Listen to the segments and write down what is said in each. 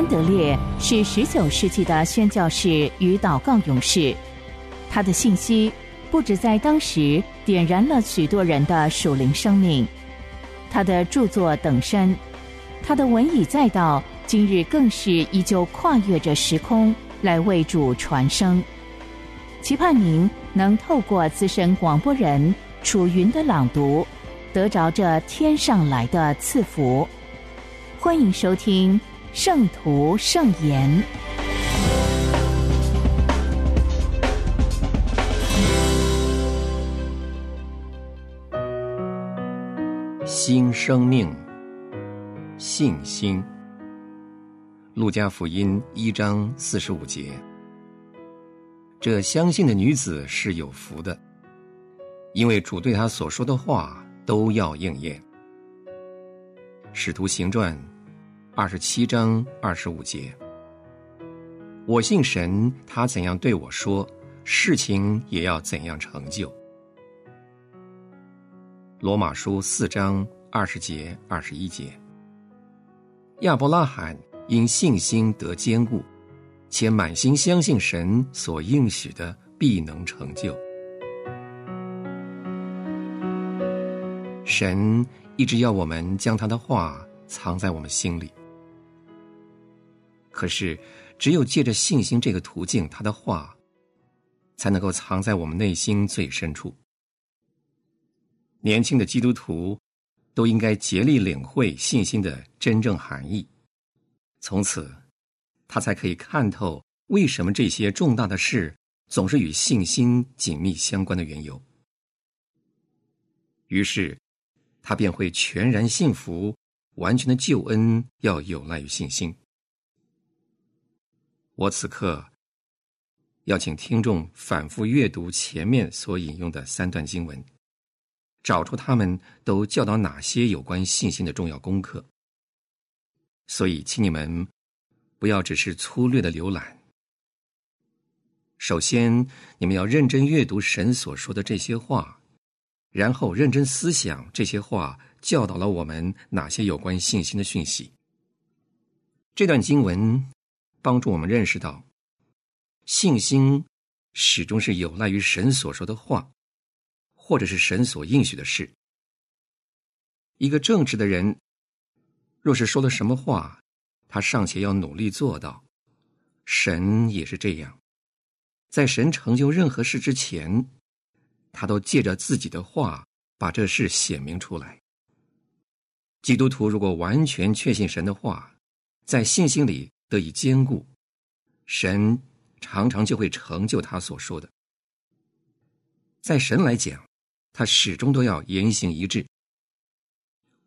安德烈是十九世纪的宣教士与祷告勇士，他的信息不止在当时点燃了许多人的属灵生命，他的著作等身，他的文以载道，今日更是依旧跨越着时空来为主传声。期盼您能透过资深广播人楚云的朗读，得着这天上来的赐福。欢迎收听《圣徒圣言》。新生命，信心。路加福音一章四十五节。这相信的女子是有福的，因为主对她所说的话都要应验。使徒行传二十七章二十五节：我信神，他怎样对我说，事情也要怎样成就。罗马书四章二十节二十一节：亚伯拉罕因信心得坚固。且满心相信神所应许的必能成就。神一直要我们将他的话藏在我们心里，可是只有借着信心这个途径，他的话才能够藏在我们内心最深处。年轻的基督徒都应该竭力领会信心的真正含义，从此。他才可以看透为什么这些重大的事总是与信心紧密相关的缘由。于是，他便会全然信服，完全的救恩要有赖于信心。我此刻要请听众反复阅读前面所引用的三段经文，找出他们都教导哪些有关信心的重要功课。所以，请你们。不要只是粗略的浏览。首先，你们要认真阅读神所说的这些话，然后认真思想这些话教导了我们哪些有关信心的讯息。这段经文帮助我们认识到，信心始终是有赖于神所说的话，或者是神所应许的事。一个正直的人，若是说了什么话，他尚且要努力做到，神也是这样，在神成就任何事之前，他都借着自己的话把这事显明出来。基督徒如果完全确信神的话，在信心里得以坚固，神常常就会成就他所说的。在神来讲，他始终都要言行一致，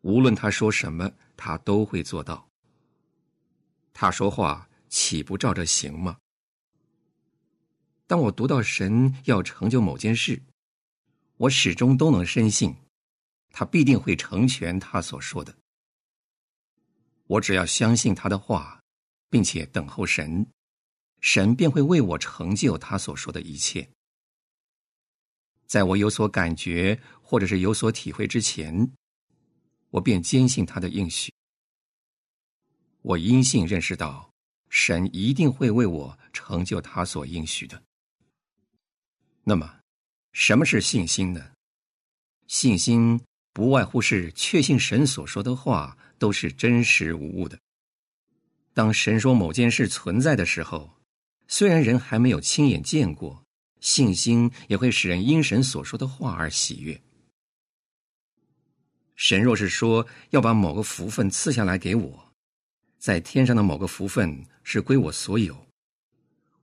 无论他说什么，他都会做到。他说话岂不照着行吗？当我读到神要成就某件事，我始终都能深信，他必定会成全他所说的。我只要相信他的话，并且等候神，神便会为我成就他所说的一切。在我有所感觉或者是有所体会之前，我便坚信他的应许。我因信认识到，神一定会为我成就他所应许的。那么，什么是信心呢？信心不外乎是确信神所说的话都是真实无误的。当神说某件事存在的时候，虽然人还没有亲眼见过，信心也会使人因神所说的话而喜悦。神若是说要把某个福分赐下来给我，在天上的某个福分是归我所有，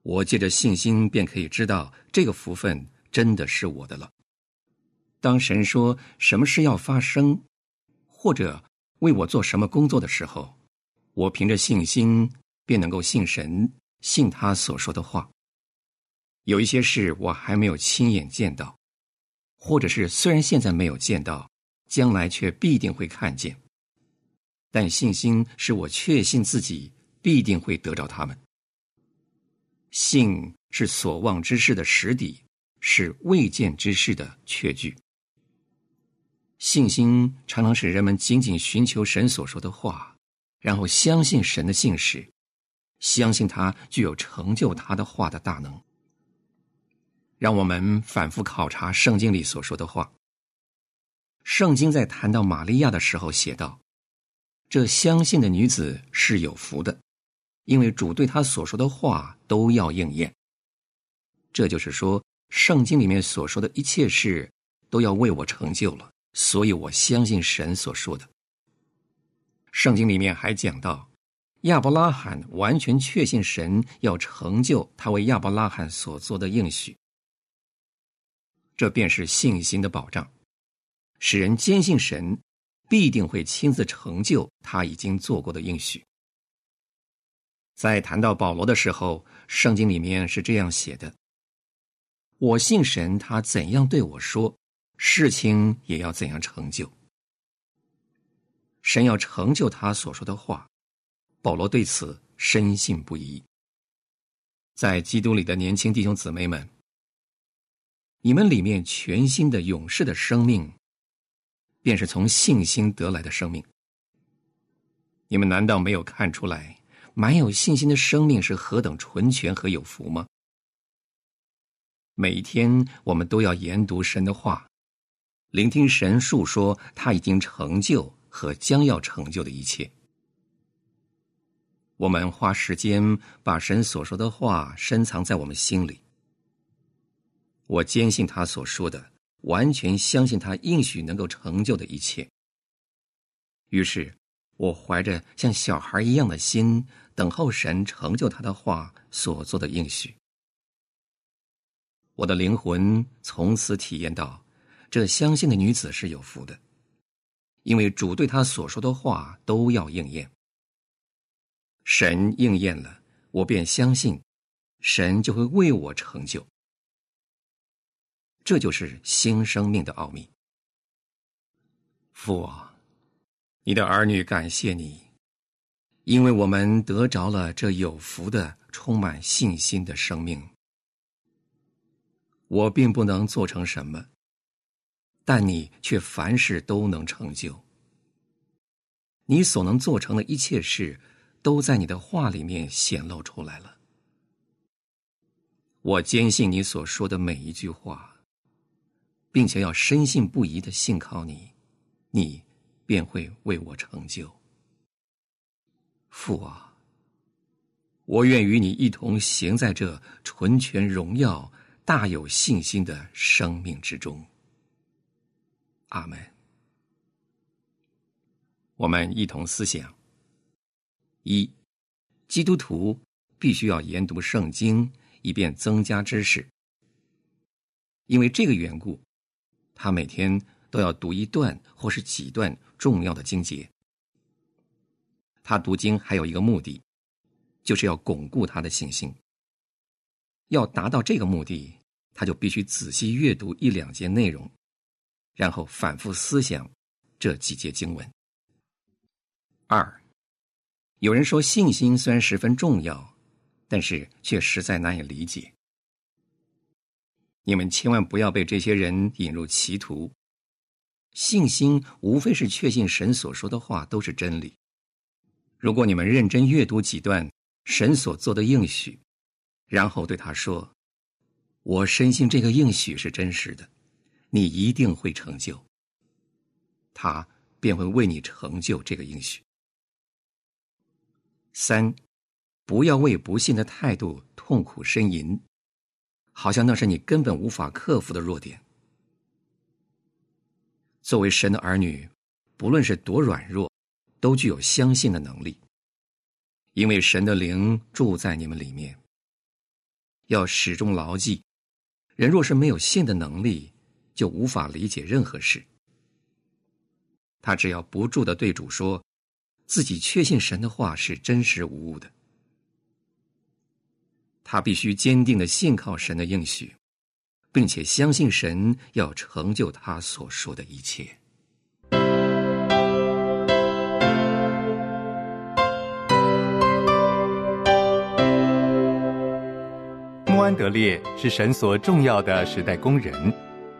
我借着信心便可以知道这个福分真的是我的了。当神说什么事要发生，或者为我做什么工作的时候，我凭着信心便能够信神，信他所说的话。有一些事我还没有亲眼见到，或者是虽然现在没有见到，将来却必定会看见。但信心是我确信自己必定会得着他们。信是所望之事的实底，是未见之事的确据。信心常常使人们仅仅寻求神所说的话，然后相信神的信使，相信他具有成就他的话的大能。让我们反复考察圣经里所说的话。圣经在谈到玛利亚的时候写道：“这相信的女子是有福的，因为主对她所说的话都要应验。”这就是说，圣经里面所说的一切事都要为我成就了，所以我相信神所说的。圣经里面还讲到，亚伯拉罕完全确信神要成就他为亚伯拉罕所做的应许，这便是信心的保障。使人坚信神必定会亲自成就他已经做过的应许。在谈到保罗的时候，圣经里面是这样写的：“我信神，他怎样对我说，事情也要怎样成就。神要成就他所说的话。”保罗对此深信不疑。在基督里的年轻弟兄姊妹们，你们里面全新的勇士的生命。便是从信心得来的生命。你们难道没有看出来，满有信心的生命是何等纯全和有福吗？每天，我们都要研读神的话，聆听神述说他已经成就和将要成就的一切。我们花时间把神所说的话深藏在我们心里。我坚信他所说的。完全相信他应许能够成就的一切。于是，我怀着像小孩一样的心，等候神成就他的话所做的应许。我的灵魂从此体验到，这相信的女子是有福的，因为主对他所说的话都要应验。神应验了，我便相信，神就会为我成就。这就是新生命的奥秘。父啊，你的儿女感谢你，因为我们得着了这有福的、充满信心的生命。我并不能做成什么，但你却凡事都能成就。你所能做成的一切事，都在你的话里面显露出来了。我坚信你所说的每一句话。并且要深信不疑的信靠你，你便会为我成就。父啊，我愿与你一同行在这纯全荣耀、大有信心的生命之中。阿门。我们一同思想：一，基督徒必须要研读圣经，以便增加知识。因为这个缘故。他每天都要读一段或是几段重要的经节。他读经还有一个目的，就是要巩固他的信心。要达到这个目的，他就必须仔细阅读一两节内容，然后反复思想这几节经文。二，有人说信心虽然十分重要，但是却实在难以理解。你们千万不要被这些人引入歧途。信心无非是确信神所说的话都是真理。如果你们认真阅读几段神所做的应许，然后对他说：“我深信这个应许是真实的，你一定会成就。”他便会为你成就这个应许。三，不要为不信的态度痛苦呻吟。好像那是你根本无法克服的弱点。作为神的儿女，不论是多软弱，都具有相信的能力，因为神的灵住在你们里面。要始终牢记，人若是没有信的能力，就无法理解任何事。他只要不住的对主说，自己确信神的话是真实无误的。他必须坚定的信靠神的应许，并且相信神要成就他所说的一切。穆安德烈是神所重要的时代工人，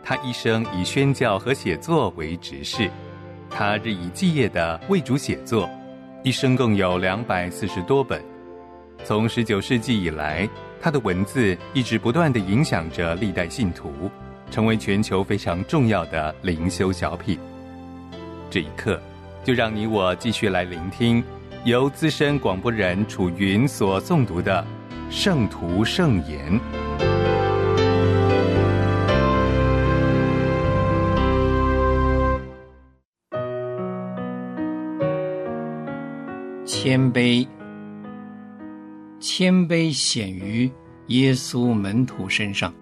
他一生以宣教和写作为职事，他日以继夜的为主写作，一生共有两百四十多本。从十九世纪以来，他的文字一直不断的影响着历代信徒，成为全球非常重要的灵修小品。这一刻，就让你我继续来聆听由资深广播人楚云所诵读的《圣徒圣言》。谦卑，谦卑显于耶稣门徒身上。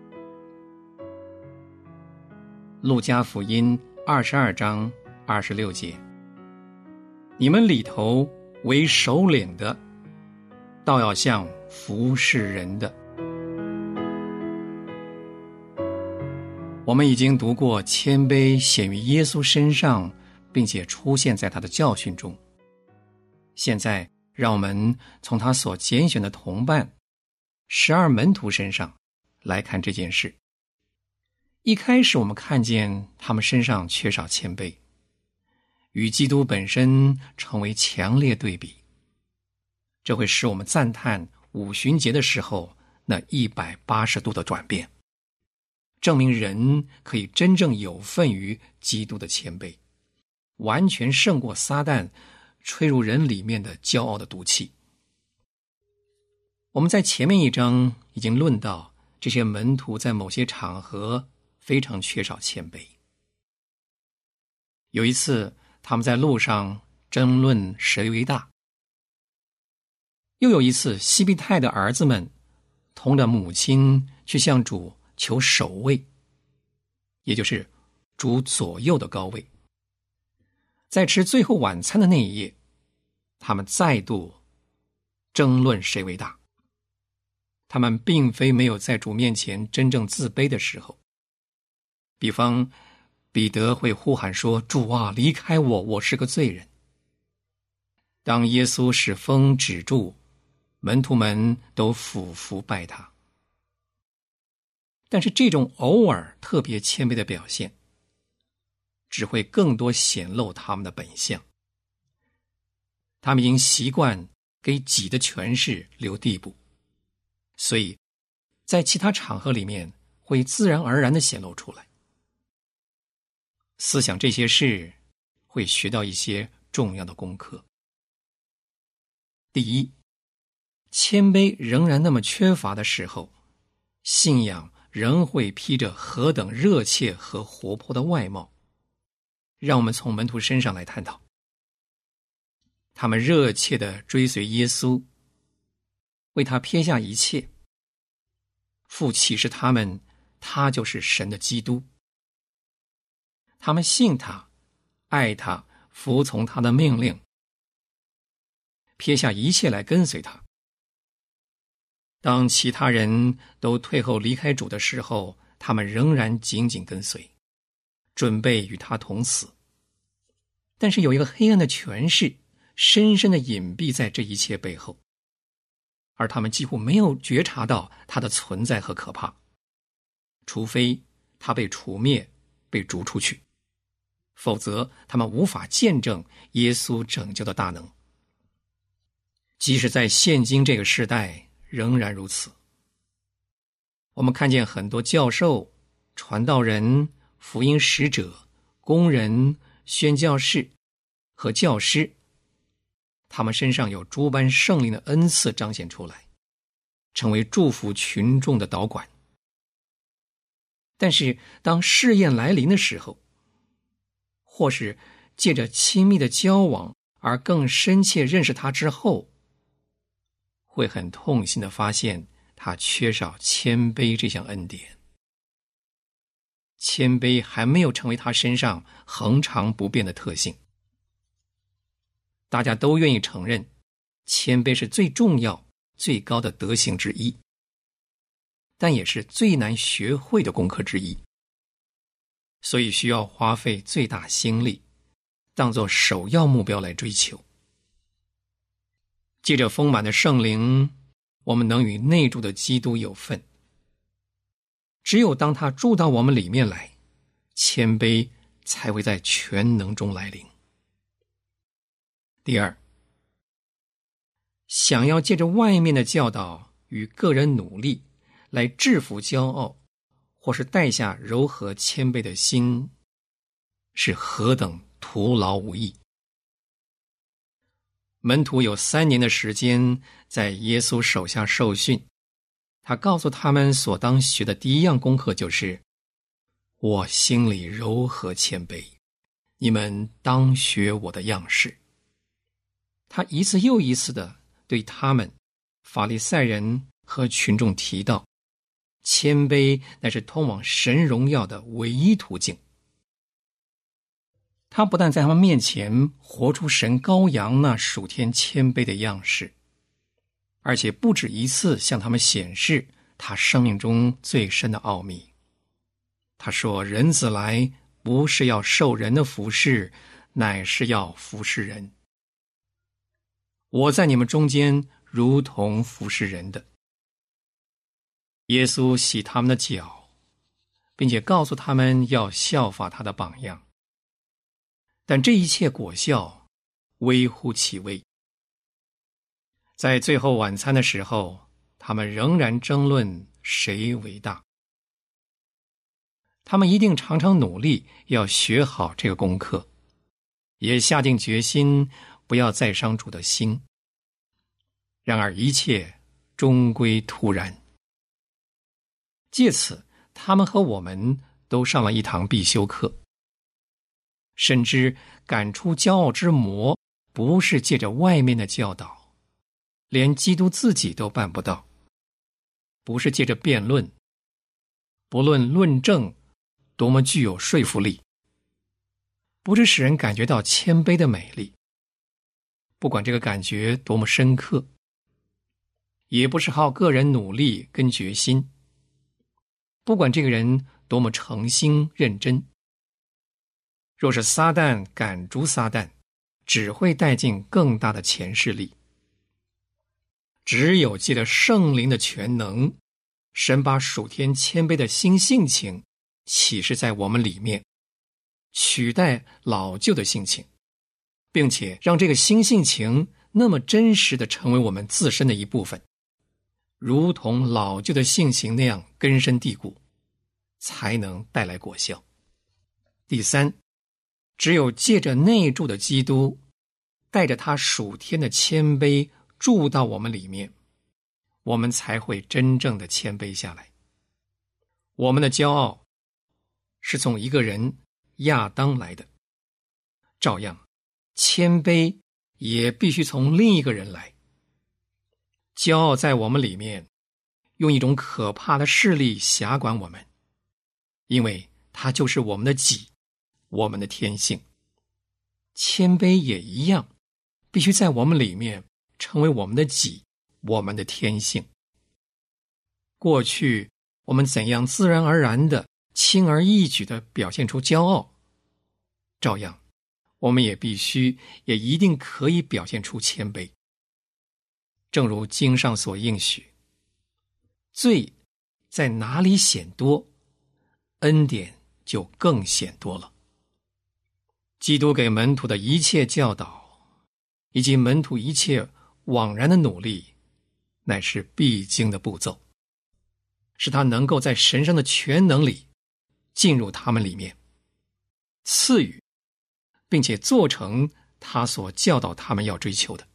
路加福音二十二章二十六节：你们里头为首领的，倒要像服侍人的。我们已经读过谦卑显于耶稣身上，并且出现在他的教训中。现在，让我们从他所拣选的同伴十二门徒身上来看这件事。一开始，我们看见他们身上缺少谦卑，与基督本身成为强烈对比。这会使我们赞叹五旬节的时候那一百八十度的转变，证明人可以真正有份于基督的谦卑，完全胜过撒旦。吹入人里面的骄傲的毒气。我们在前面一章已经论到，这些门徒在某些场合非常缺少谦卑。有一次，他们在路上争论谁为大；又有一次，西庇太的儿子们同着母亲去向主求首位，也就是主左右的高位。在吃最后晚餐的那一夜，他们再度争论谁为大。他们并非没有在主面前真正自卑的时候。比方，彼得会呼喊说：“主啊，离开我，我是个罪人。”当耶稣使风止住，门徒们都俯伏拜他。但是，这种偶尔特别谦卑的表现。只会更多显露他们的本相。他们已经习惯给己的权势留地步，所以，在其他场合里面会自然而然的显露出来。思想这些事，会学到一些重要的功课。第一，谦卑仍然那么缺乏的时候，信仰仍会披着何等热切和活泼的外貌。让我们从门徒身上来探讨，他们热切的追随耶稣，为他撇下一切。父启示他们，他就是神的基督。他们信他，爱他，服从他的命令，撇下一切来跟随他。当其他人都退后离开主的时候，他们仍然紧紧跟随。准备与他同死，但是有一个黑暗的权势深深的隐蔽在这一切背后，而他们几乎没有觉察到他的存在和可怕，除非他被除灭、被逐出去，否则他们无法见证耶稣拯救的大能。即使在现今这个时代，仍然如此。我们看见很多教授、传道人。福音使者、工人、宣教士和教师，他们身上有诸般圣灵的恩赐彰显出来，成为祝福群众的导管。但是，当试验来临的时候，或是借着亲密的交往而更深切认识他之后，会很痛心的发现他缺少谦卑这项恩典。谦卑还没有成为他身上恒常不变的特性。大家都愿意承认，谦卑是最重要、最高的德行之一，但也是最难学会的功课之一。所以需要花费最大心力，当做首要目标来追求。借着丰满的圣灵，我们能与内住的基督有份。只有当他住到我们里面来，谦卑才会在全能中来临。第二，想要借着外面的教导与个人努力来制服骄傲，或是带下柔和谦卑的心，是何等徒劳无益！门徒有三年的时间在耶稣手下受训，他告诉他们所当学的第一样功课就是：我心里柔和谦卑，你们当学我的样式。他一次又一次的对他们法利赛人和群众提到，谦卑乃是通往神荣耀的唯一途径。他不但在他们面前活出神羔羊那属天谦卑的样式，而且不止一次向他们显示他生命中最深的奥秘。他说：“人子来不是要受人的服侍，乃是要服侍人。我在你们中间如同服侍人的。”耶稣洗他们的脚，并且告诉他们要效法他的榜样。但这一切果效微乎其微。在最后晚餐的时候，他们仍然争论谁为大。他们一定常常努力要学好这个功课，也下定决心不要再伤主的心。然而一切终归突然。借此，他们和我们都上了一堂必修课。深知赶出骄傲之魔，不是借着外面的教导，连基督自己都办不到；不是借着辩论，不论论证多么具有说服力，不是使人感觉到谦卑的美丽，不管这个感觉多么深刻，也不是靠个人努力跟决心，不管这个人多么诚心认真。若是撒旦赶逐撒旦，只会带进更大的前势力。只有借着圣灵的全能，神把属天谦卑的新性情启示在我们里面，取代老旧的性情，并且让这个新性情那么真实的成为我们自身的一部分，如同老旧的性情那样根深蒂固，才能带来果效。第三。只有借着内住的基督，带着他属天的谦卑住到我们里面，我们才会真正的谦卑下来。我们的骄傲是从一个人亚当来的，照样，谦卑也必须从另一个人来。骄傲在我们里面，用一种可怕的势力辖管我们，因为它就是我们的己。我们的天性，谦卑也一样，必须在我们里面成为我们的己，我们的天性。过去我们怎样自然而然的、轻而易举的表现出骄傲，照样，我们也必须也一定可以表现出谦卑。正如经上所应许，罪在哪里显多，恩典就更显多了。基督给门徒的一切教导，以及门徒一切枉然的努力，乃是必经的步骤，使他能够在神圣的全能里进入他们里面，赐予，并且做成他所教导他们要追求的。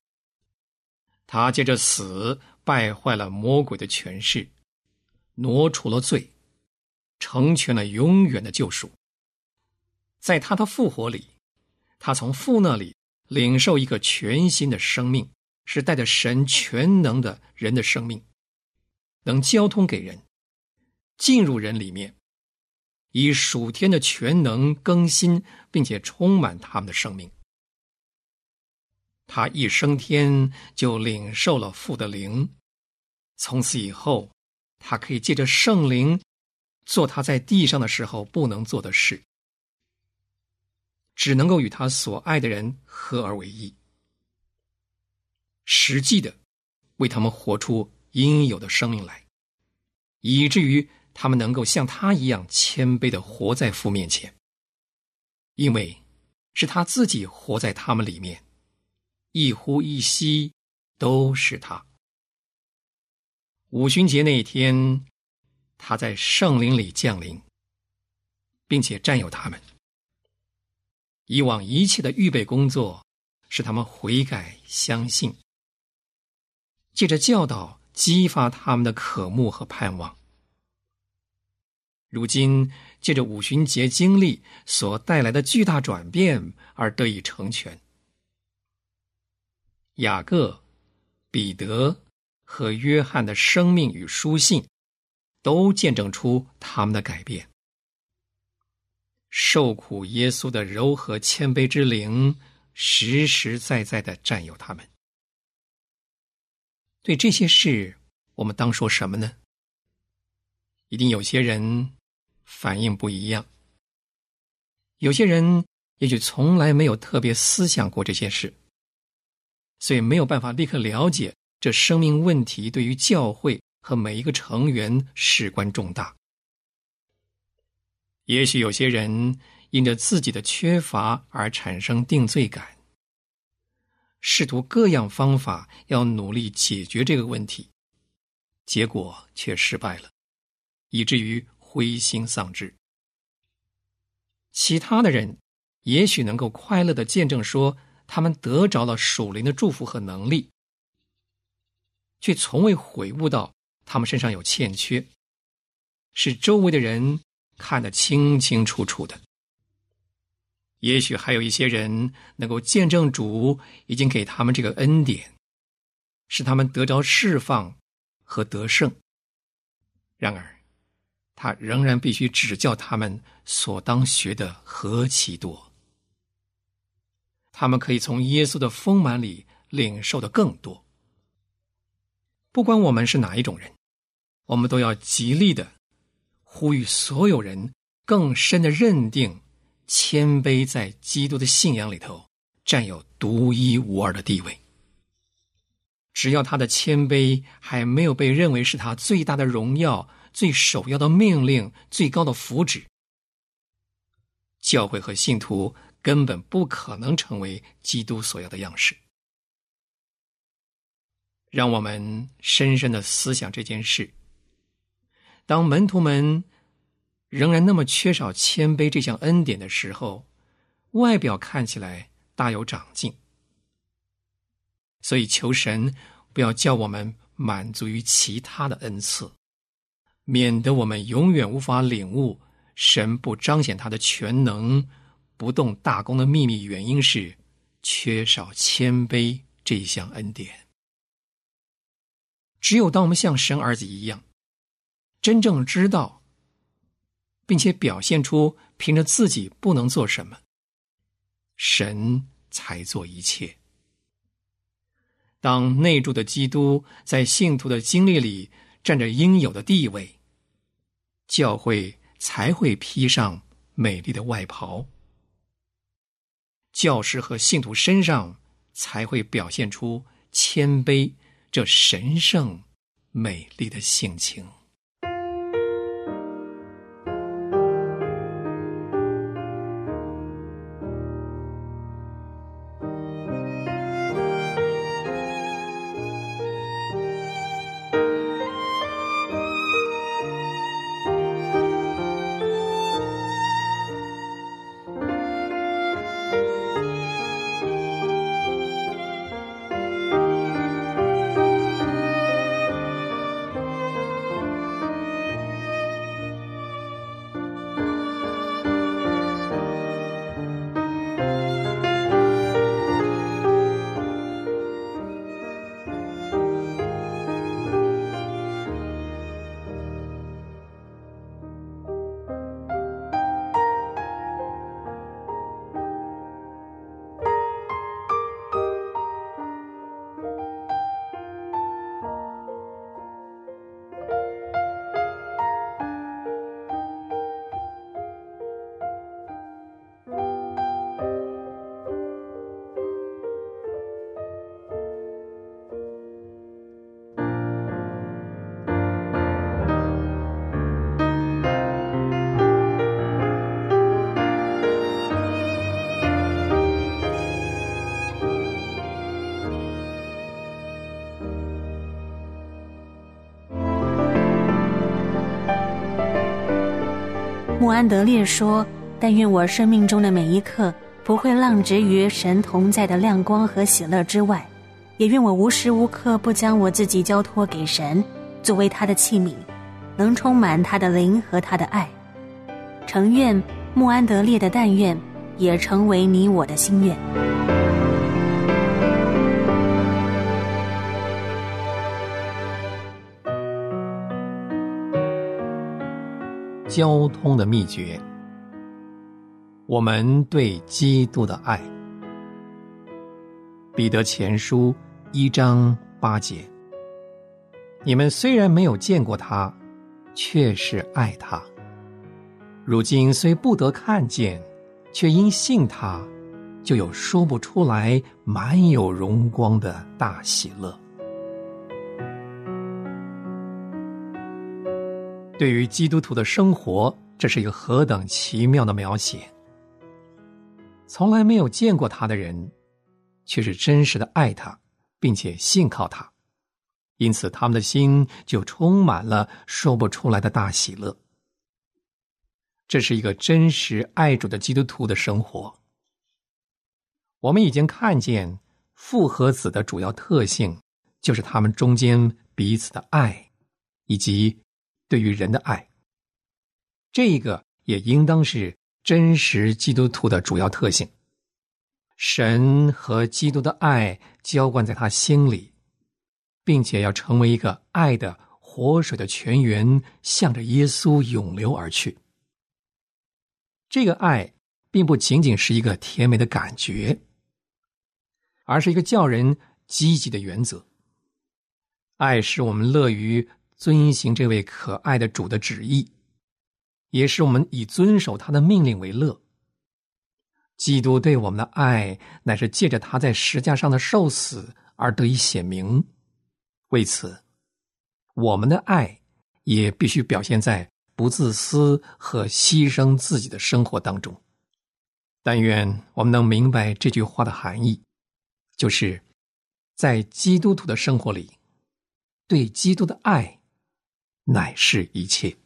他借着死败坏了魔鬼的权势，挪除了罪，成全了永远的救赎。在他的复活里。他从父那里领受一个全新的生命，是带着神全能的人的生命，能交通给人，进入人里面，以属天的全能更新，并且充满他们的生命。他一升天就领受了父的灵，从此以后，他可以借着圣灵做他在地上的时候不能做的事。只能够与他所爱的人合而为一，实际的为他们活出应有的生命来，以至于他们能够像他一样谦卑的活在父面前，因为是他自己活在他们里面，一呼一吸都是他。五旬节那一天，他在圣灵里降临，并且占有他们。以往一切的预备工作，使他们悔改相信，借着教导激发他们的渴慕和盼望。如今借着五旬节经历所带来的巨大转变而得以成全。雅各、彼得和约翰的生命与书信，都见证出他们的改变。受苦耶稣的柔和谦卑之灵，实实在在的占有他们。对这些事，我们当说什么呢？一定有些人。反应不一样。有些人也许从来没有特别思想过这些事，所以没有办法立刻了解这生命问题对于教会和每一个成员事关重大。也许有些人因着自己的缺乏而产生定罪感，试图各样方法要努力解决这个问题，结果却失败了，以至于。灰心丧志，其他的人也许能够快乐的见证说，他们得着了属灵的祝福和能力，却从未悔悟到他们身上有欠缺，是周围的人看得清清楚楚的。也许还有一些人能够见证主已经给他们这个恩典，使他们得着释放和得胜。然而。他仍然必须指教他们所当学的何其多，他们可以从耶稣的丰满里领受的更多。不管我们是哪一种人，我们都要极力的呼吁所有人更深的认定谦卑在基督的信仰里头占有独一无二的地位。只要他的谦卑还没有被认为是他最大的荣耀。最首要的命令，最高的福祉，教会和信徒根本不可能成为基督所要的样式。让我们深深的思想这件事：当门徒们仍然那么缺少谦卑这项恩典的时候，外表看起来大有长进。所以，求神不要叫我们满足于其他的恩赐。免得我们永远无法领悟神不彰显他的全能、不动大功的秘密，原因是缺少谦卑这一项恩典。只有当我们像神儿子一样，真正知道，并且表现出凭着自己不能做什么，神才做一切。当内住的基督在信徒的经历里。占着应有的地位，教会才会披上美丽的外袍，教师和信徒身上才会表现出谦卑这神圣美丽的性情。安德烈说：“但愿我生命中的每一刻不会浪掷于神同在的亮光和喜乐之外，也愿我无时无刻不将我自己交托给神，作为他的器皿，能充满他的灵和他的爱。诚愿穆安德烈的但愿，也成为你我的心愿。”交通的秘诀，我们对基督的爱。彼得前书一章八节：你们虽然没有见过他，却是爱他；如今虽不得看见，却因信他，就有说不出来、满有荣光的大喜乐。对于基督徒的生活，这是一个何等奇妙的描写！从来没有见过他的人，却是真实的爱他，并且信靠他，因此他们的心就充满了说不出来的大喜乐。这是一个真实爱主的基督徒的生活。我们已经看见复合子的主要特性，就是他们中间彼此的爱，以及。对于人的爱，这个也应当是真实基督徒的主要特性。神和基督的爱浇灌在他心里，并且要成为一个爱的活水的泉源，向着耶稣涌流而去。这个爱并不仅仅是一个甜美的感觉，而是一个叫人积极的原则。爱使我们乐于。遵行这位可爱的主的旨意，也是我们以遵守他的命令为乐。基督对我们的爱，乃是借着他在石架上的受死而得以显明。为此，我们的爱也必须表现在不自私和牺牲自己的生活当中。但愿我们能明白这句话的含义，就是在基督徒的生活里，对基督的爱。乃是一切。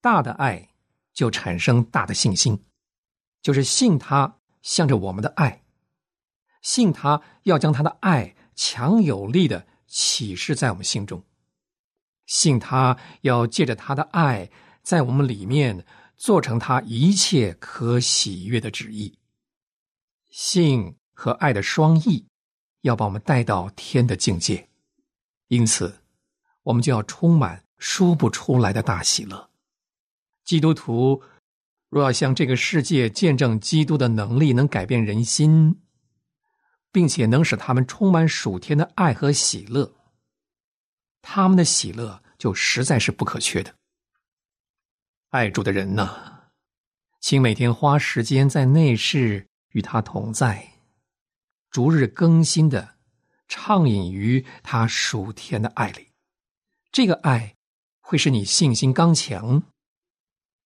大的爱就产生大的信心，就是信他向着我们的爱，信他要将他的爱强有力的启示在我们心中，信他要借着他的爱在我们里面做成他一切可喜悦的旨意。信和爱的双翼要把我们带到天的境界，因此。我们就要充满说不出来的大喜乐。基督徒若要向这个世界见证基督的能力，能改变人心，并且能使他们充满属天的爱和喜乐，他们的喜乐就实在是不可缺的。爱主的人呐，请每天花时间在内室与他同在，逐日更新的畅饮于他属天的爱里。这个爱会使你信心刚强，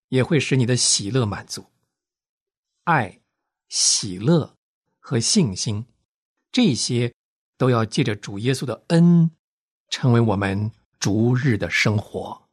也会使你的喜乐满足。爱、喜乐和信心，这些都要借着主耶稣的恩，成为我们逐日的生活。